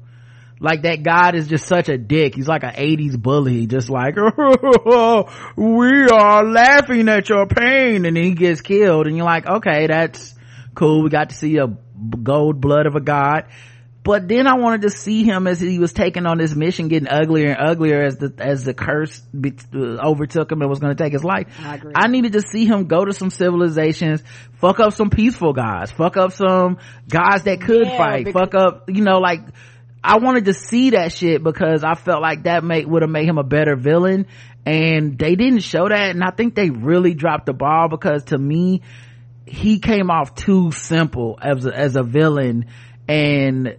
Like that god is just such a dick. He's like an 80s bully just like oh, we are laughing at your pain and then he gets killed and you're like okay that's cool. We got to see a gold blood of a god but then I wanted to see him as he was taking on this mission, getting uglier and uglier as the as the curse be, uh, overtook him and was going to take his life. I, I, needed to see him go to some civilizations, fuck up some peaceful guys, fuck up some guys that could yeah, fight, fuck up, you know, like. I wanted to see that shit because I felt like that make would have made him a better villain, and they didn't show that, and I think they really dropped the ball because to me, he came off too simple as a, as a villain, and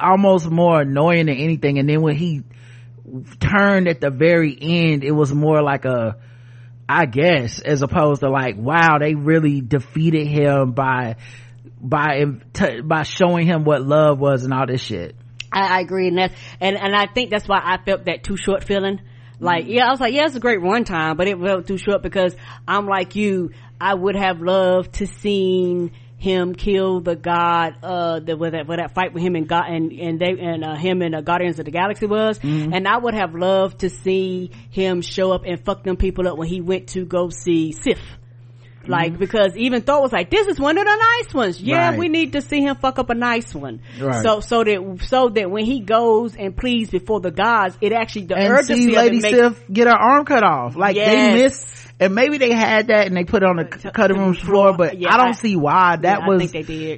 almost more annoying than anything. And then when he turned at the very end it was more like a i guess as opposed to like wow they really defeated him by by by showing him what love was and all this shit. I, I agree. And that's and and i think that's why i felt that too short feeling. Like yeah i was like yeah it's a great one time but it felt too short because i'm like you. I would have loved to seen him kill the god uh the where that, where that fight with him and god and and they and uh, him and uh, guardians of the galaxy was mm-hmm. and i would have loved to see him show up and fuck them people up when he went to go see sif like mm-hmm. because even Thor was like, "This is one of the nice ones." Yeah, right. we need to see him fuck up a nice one. Right. So so that so that when he goes and pleads before the gods, it actually the and urgency see Lady Sif get her arm cut off. Like yes. they miss and maybe they had that and they put it on the cutting room floor, but yeah, I don't I, see why that yeah, was,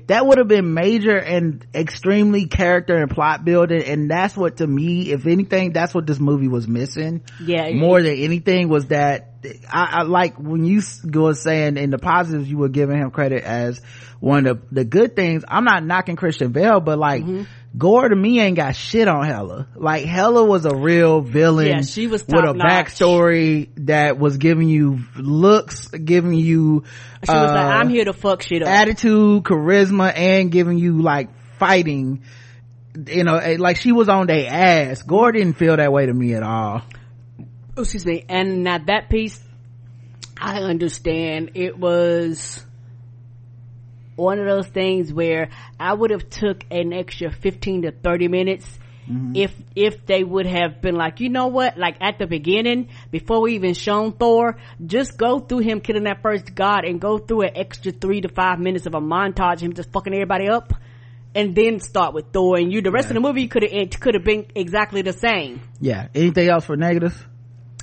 that would have been major and extremely character and plot building. And that's what to me, if anything, that's what this movie was missing. Yeah. More than anything was that I, I, like when you were saying in the positives you were giving him credit as one of the, the good things. I'm not knocking Christian Bale, but like, mm-hmm Gorr to me ain't got shit on Hela. Like Hela was a real villain. Yeah, she was with a notch. backstory that was giving you looks, giving you. She uh, was like, uh, "I'm here to fuck shit up." Attitude, charisma, and giving you like fighting. You know, eh, like she was on their ass. Gorr didn't feel that way to me at all. Excuse me. And now that piece, I understand. It was one of those things where I would have took an extra 15 to 30 minutes mm-hmm. if, if they would have been like, you know what, like at the beginning, before we even shown Thor, just go through him killing that first god and go through an extra three to five minutes of a montage, him just fucking everybody up. And then start with Thor and you. The rest yeah. of the movie could have, it could have been exactly the same. Yeah. Anything else for negatives?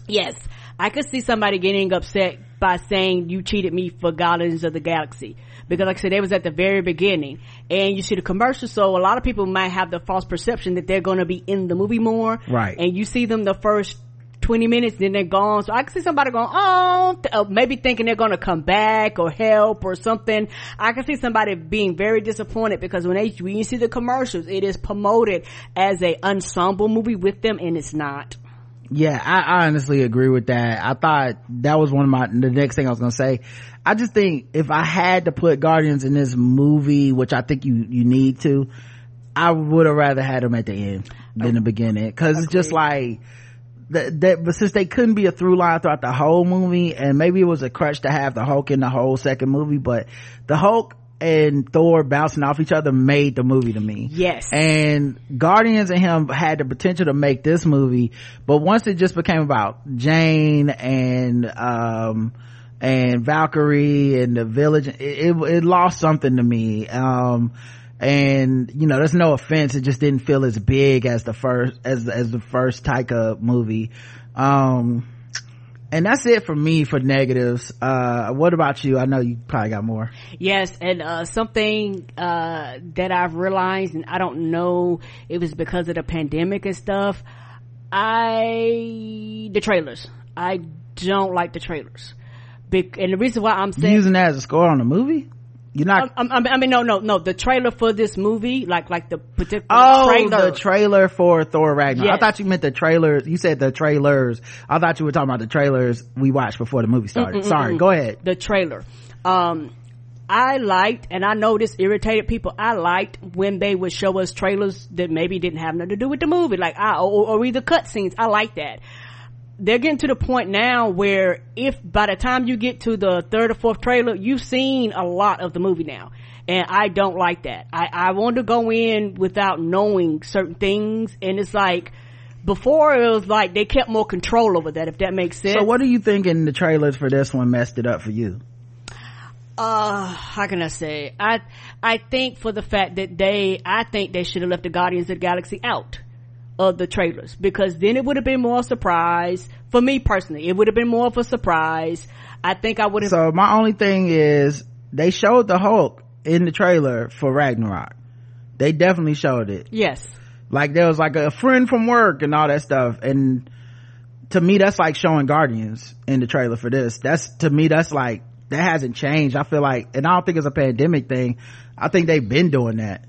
Yes. I could see somebody getting upset by saying you cheated me for Guardians of the Galaxy because like I said, they was at the very beginning and you see the commercial. So a lot of people might have the false perception that they're going to be in the movie more. Right. And you see them the first 20 minutes, then they're gone. So I can see somebody going, oh, uh, maybe thinking they're going to come back or help or something. I can see somebody being very disappointed because when they, when you see the commercials, it is promoted as a ensemble movie with them and it's not. Yeah, I, I honestly agree with that. I thought that was one of my, the next thing I was going to say. I just think if I had to put Guardians in this movie, which I think you, you need to, I would have rather had them at the end than the beginning. Cause it's just like, that, that, but since they couldn't be a through line throughout the whole movie, and maybe it was a crutch to have the Hulk in the whole second movie, but the Hulk and Thor bouncing off each other made the movie to me. Yes. And Guardians and him had the potential to make this movie, but once it just became about Jane and, um, and Valkyrie and the village. It, it, it lost something to me. Um, and you know, there's no offense. It just didn't feel as big as the first, as, as the first Taika movie. Um, and that's it for me for negatives. Uh, what about you? I know you probably got more. Yes. And, uh, something, uh, that I've realized, and I don't know if it was because of the pandemic and stuff. I, the trailers. I don't like the trailers and the reason why I'm saying using that as a score on the movie. You're not. I, I, I, mean, no, no, no. The trailer for this movie, like, like the particular oh, trailer. the trailer for Thor Ragnarok. Yes. I thought you meant the trailers. You said the trailers. I thought you were talking about the trailers we watched before the movie started. Mm-mm, Sorry, mm-mm. go ahead. The trailer. Um, I liked, and I know this irritated people. I liked when they would show us trailers that maybe didn't have nothing to do with the movie, like I or, or either cutscenes. I like that they're getting to the point now where if by the time you get to the third or fourth trailer, you've seen a lot of the movie now. And I don't like that. I, I want to go in without knowing certain things. And it's like, before it was like they kept more control over that, if that makes sense. So what do you think in the trailers for this one messed it up for you? Uh, how can I say? I, I think for the fact that they, I think they should have left the Guardians of the Galaxy out of the trailers because then it would have been more a surprise for me personally. It would have been more of a surprise. I think I would have. So my only thing is they showed the Hulk in the trailer for Ragnarok. They definitely showed it. Yes. Like there was like a friend from work and all that stuff. And to me, that's like showing Guardians in the trailer for this. That's to me, that's like, that hasn't changed. I feel like, and I don't think it's a pandemic thing. I think they've been doing that.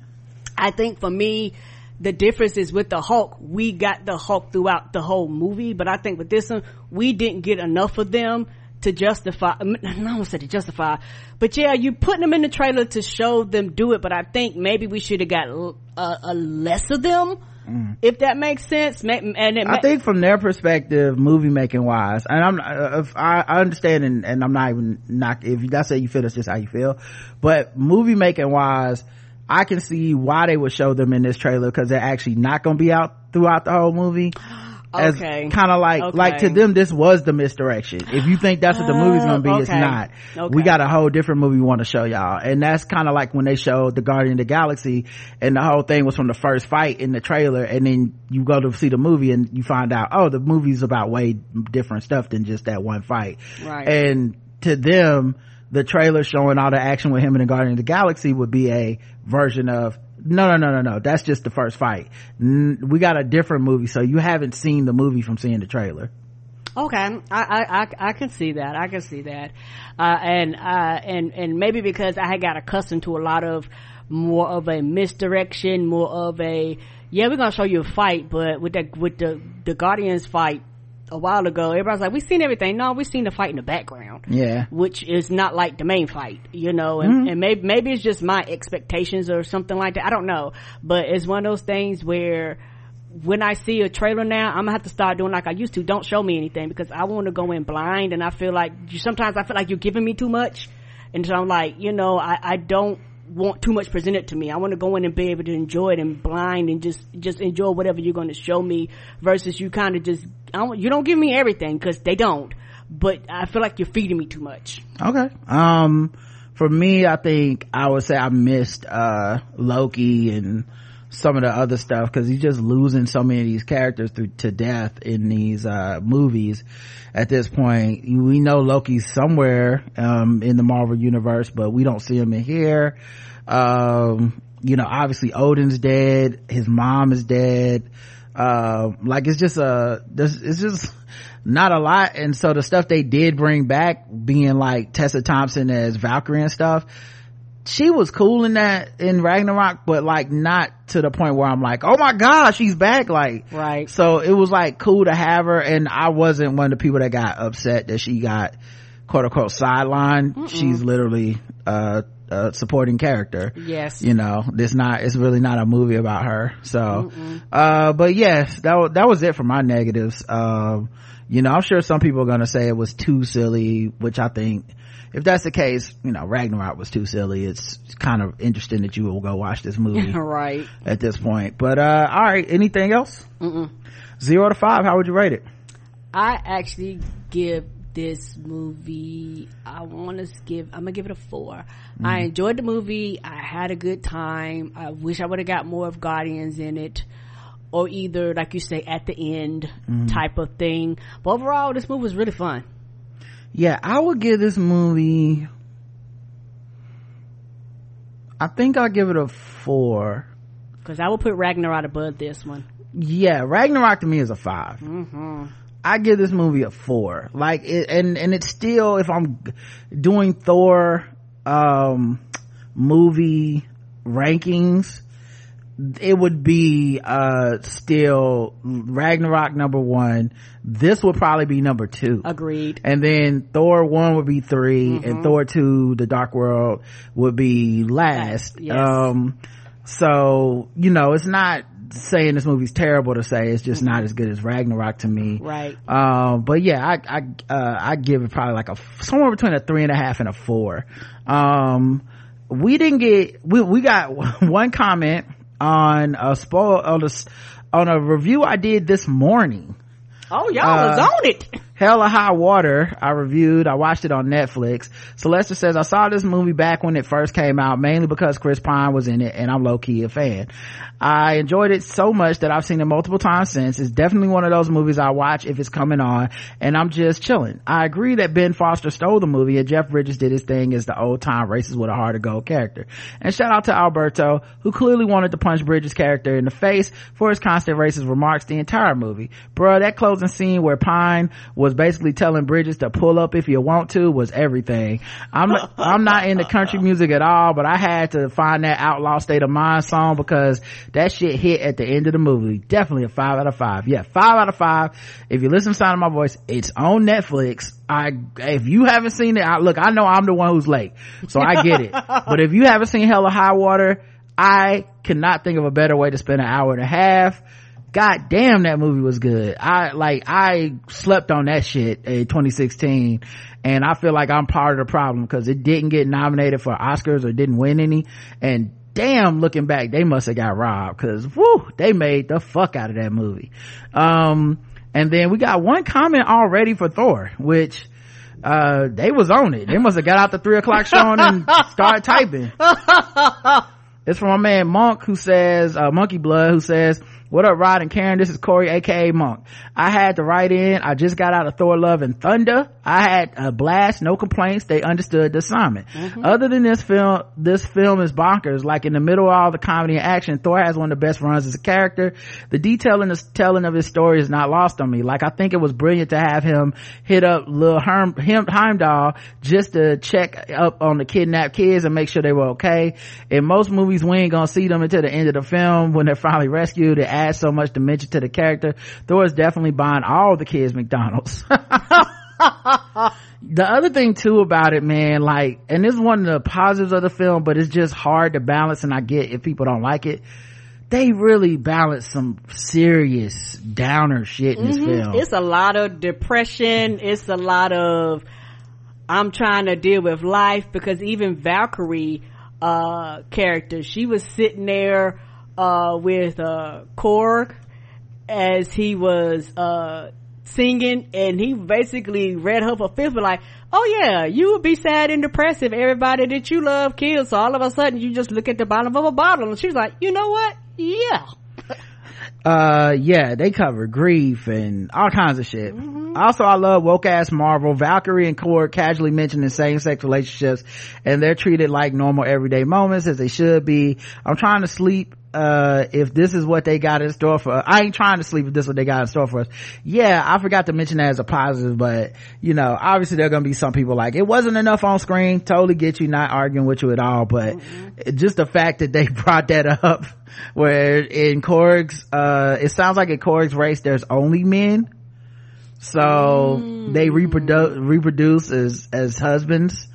I think for me, the difference is with the Hulk, we got the Hulk throughout the whole movie, but I think with this one, we didn't get enough of them to justify, I don't say to justify, but yeah, you putting them in the trailer to show them do it, but I think maybe we should have got a, a, less of them. Mm. If that makes sense, and I think from their perspective, movie making wise, and I'm, if I, I understand, and, and, I'm not even not if that's how you feel, that's just how you feel. But movie making wise, I can see why they would show them in this trailer because they're actually not going to be out throughout the whole movie. as Okay. kind of like Okay. like to them this was the misdirection if you think that's what the movie's gonna be it's oh, not Okay. we got a whole different movie we want to show y'all and that's kind of like when they showed the guardian of the galaxy and the whole thing was from the first fight in the trailer and then you go to see the movie and you find out oh the movie's about way different stuff than just that one fight Right. and to them the trailer showing all the action with him and the guardian of the galaxy would be a version of no no no no no that's just the first fight we got a different movie so you haven't seen the movie from seeing the trailer Okay, I, I, I, I can see that. I can see that. Uh, and, uh, and, and maybe because I had got accustomed to a lot of more of a misdirection, more of a, yeah, we're gonna show you a fight, but with the, with the, the Guardians fight a while ago, everybody's like, we've seen everything. No, we've seen the fight in the background. Yeah Which is not like the main fight, you know, and, mm-hmm. and maybe, maybe it's just my expectations or something like that. I don't know. But it's one of those things where, when I see a trailer now, I'm gonna have to start doing like I used to. Don't show me anything because I want to go in blind, and I feel like you, sometimes I feel like you're giving me too much, and so I'm like, you know, I, I don't want too much presented to me. I want to go in and be able to enjoy it and blind and just just enjoy whatever you're going to show me versus you kind of just I don't, you don't give me everything because they don't. But I feel like you're feeding me too much. okay. Um for me i think i would say i missed uh loki and some of the other stuff because he's just losing so many of these characters through to death in these uh movies. At this point we know loki's somewhere um in the marvel universe but we don't see him in here. Um you know obviously odin's dead. His mom is dead. Uh like it's just a it's just not a lot and so the stuff they did bring back being like tessa thompson as valkyrie and stuff she was cool in that in Ragnarok, but like not to the point where I'm like, oh my god, she's back. Like, Right. So it was like cool to have her, and I wasn't one of the people that got upset that she got quote unquote sidelined. She's literally uh, a supporting character. Yes. You know, this not it's really not a movie about her. So, uh, but yes, that wa- that was it for my negatives. Um, you know, I'm sure some people are gonna say it was too silly, which I think if that's the case, you know, Ragnarok was too silly. It's kind of interesting that you will go watch this movie right. at this point. But uh, all right, anything else? Zero to five, how would you rate it? I actually give this movie, I want to give, I'm gonna give it a 4 I enjoyed the movie. I had a good time. I wish I would have got more of Guardians in it. Or either, like you say, at the end type of thing. But overall, this movie was really fun. Yeah, I would give this movie. I think I'll give it a four. Cause I would put Ragnarok above this one. Yeah, Ragnarok to me is a 5 I give this movie a four. Like, it, and and it's still if I'm doing Thor um movie rankings, it would be uh still Ragnarok number one. This would probably be number two. Agreed. and then Thor one would be 3 and Thor two, The Dark World would be last. Yes. Um, so you know, it's not saying this movie's terrible to say; it's just not as good as Ragnarok to me. Right. Um, but yeah, I I uh, I give it probably like a somewhere between a three and a half and a four. Um, we didn't get we we got one comment on a spoil on a on a review I did this morning. Oh, y'all Uh, was on it. Hell or High Water, I reviewed, I watched it on Netflix. Celeste says, I saw this movie back when it first came out, mainly because Chris Pine was in it and I'm low key a fan. I enjoyed it so much that I've seen it multiple times since. It's definitely one of those movies I watch if it's coming on and I'm just chilling. I agree that Ben Foster stole the movie and Jeff Bridges did his thing as the old time racist with a heart of gold character. And shout out to Alberto, who clearly wanted to punch Bridges' character in the face for his constant racist remarks the entire movie. Bruh, that closing scene where Pine was basically telling Bridges to pull up if you want to was everything. I'm I'm not into country music at all, but I had to find that Outlaw State of Mind song because that shit hit at the end of the movie. Definitely a five out of five. Yeah, five out of five. If you listen to Sound of My Voice, it's on Netflix. I if you haven't seen it, I, look, I know I'm the one who's late, so I get it. but if you haven't seen Hell or High Water, I cannot think of a better way to spend an hour and a half god damn that movie was good i like i slept on that shit in 2016 and i feel like i'm part of the problem because it didn't get nominated for oscars or didn't win any and damn looking back they must have got robbed because whoo they made the fuck out of that movie um And then we got one comment already for Thor, which, uh, they was on it. They must have got out the three o'clock show and started typing. it's from my man Monk who says, uh, Monkey Blood who says, what up, Rod and Karen? This is Corey, aka Monk. I had to write in. I just got out of Thor Love and Thunder. I had a blast, no complaints. They understood the assignment. Mm-hmm. Other than this film, this film is bonkers. Like in the middle of all the comedy and action, Thor has one of the best runs as a character. The detail in the telling of his story is not lost on me. Like I think it was brilliant to have him hit up Lil Herm, him, Heimdall just to check up on the kidnapped kids and make sure they were okay. In most movies, we ain't gonna see them until the end of the film when they're finally rescued. It adds so much dimension to the character. Thor is definitely buying all the kids McDonald's. the other thing too about it, man, like, and this is one of the positives of the film, but it's just hard to balance and I get if people don't like it. They really balance some serious downer shit in mm-hmm. this film. It's a lot of depression. It's a lot of, I'm trying to deal with life because even Valkyrie, uh, character, she was sitting there, uh, with, uh, Korg as he was, uh, singing and he basically read her for fifth like, oh yeah, you would be sad and depressed if everybody that you love killed. So all of a sudden you just look at the bottom of a bottle and she's like, you know what? Yeah. uh yeah they cover grief and all kinds of shit mm-hmm. also i love woke ass marvel valkyrie and Korg casually mentioning same-sex relationships and they're treated like normal everyday moments as they should be i'm trying to sleep uh if this is what they got in store for us. I ain't trying to sleep if this is what they got in store for us. Yeah, I forgot to mention that as a positive, but you know, obviously there are gonna be some people like it wasn't enough on screen. Totally get you, not arguing with you at all, but mm-hmm. just the fact that they brought that up where in Korg's uh it sounds like in Korg's race there's only men. So mm. they reproduce reproduce as as husbands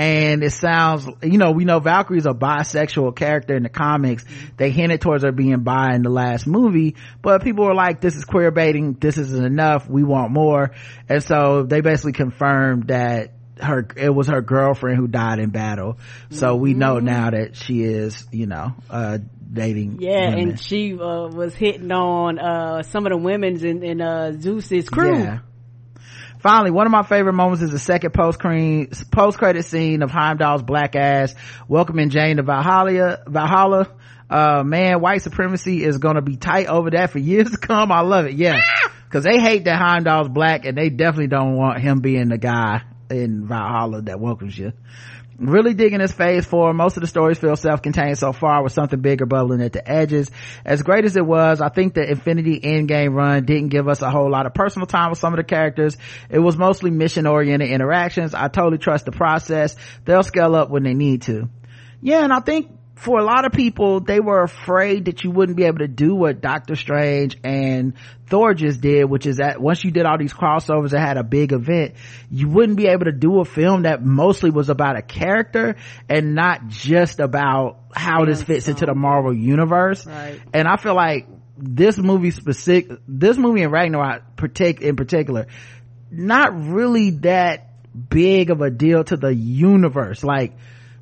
and it sounds you know we know valkyrie's a bisexual character in the comics. They hinted towards her being bi in the last movie but people were like this is queer baiting. This isn't enough. We want more. And so they basically confirmed that her it was her girlfriend who died in battle. So we know mm-hmm. now that she is you know uh dating yeah women. and she uh, was hitting on uh some of the women's in, in uh zeus's crew. Yeah Finally, one of my favorite moments is the second post post credit scene of Heimdall's black ass welcoming Jane to Valhalla. Valhalla. Uh, man, white supremacy is gonna be tight over that for years to come. I love it. Yeah. Cause they hate that Heimdall's black and they definitely don't want him being the guy in Valhalla that welcomes you really digging this phase four most of the stories feel self-contained so far with something bigger bubbling at the edges. As great as it was i think the infinity endgame run didn't give us a whole lot of personal time with some of the characters. It was mostly mission oriented interactions. I totally trust the process. They'll scale up when they need to. Yeah and i think for a lot of people, they were afraid that you wouldn't be able to do what Doctor Strange and Thor just did, which is that once you did all these crossovers and had a big event, you wouldn't be able to do a film that mostly was about a character and not just about how this fits into the Marvel universe. Right. And I feel like this movie specific, this movie in Ragnarok in particular, not really that big of a deal to the universe. Like,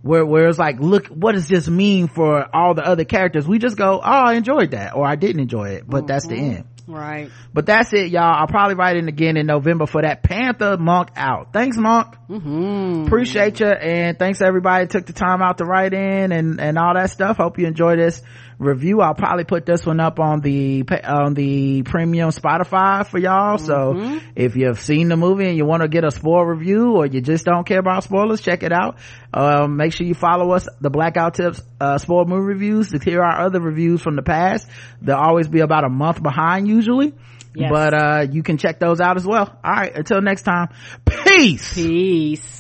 where where it's like look what does this mean for all the other characters we just go oh i enjoyed that or i didn't enjoy it but mm-hmm. that's the mm-hmm. end right but that's it y'all i'll probably write in again in november for that panther monk out thanks monk mm-hmm. appreciate you and thanks everybody took the time out to write in and and all that stuff hope you enjoy this review i'll probably put this one up on the on the premium spotify for y'all. Mm-hmm. so if you've seen the movie and you want to get a spoil review or you just don't care about spoilers check it out. Um, make sure you follow us the blackout tips uh spoil movie reviews to hear our other reviews from the past. They'll always be about a month behind usually yes. but uh you can check those out as well. All right until next time peace! Peace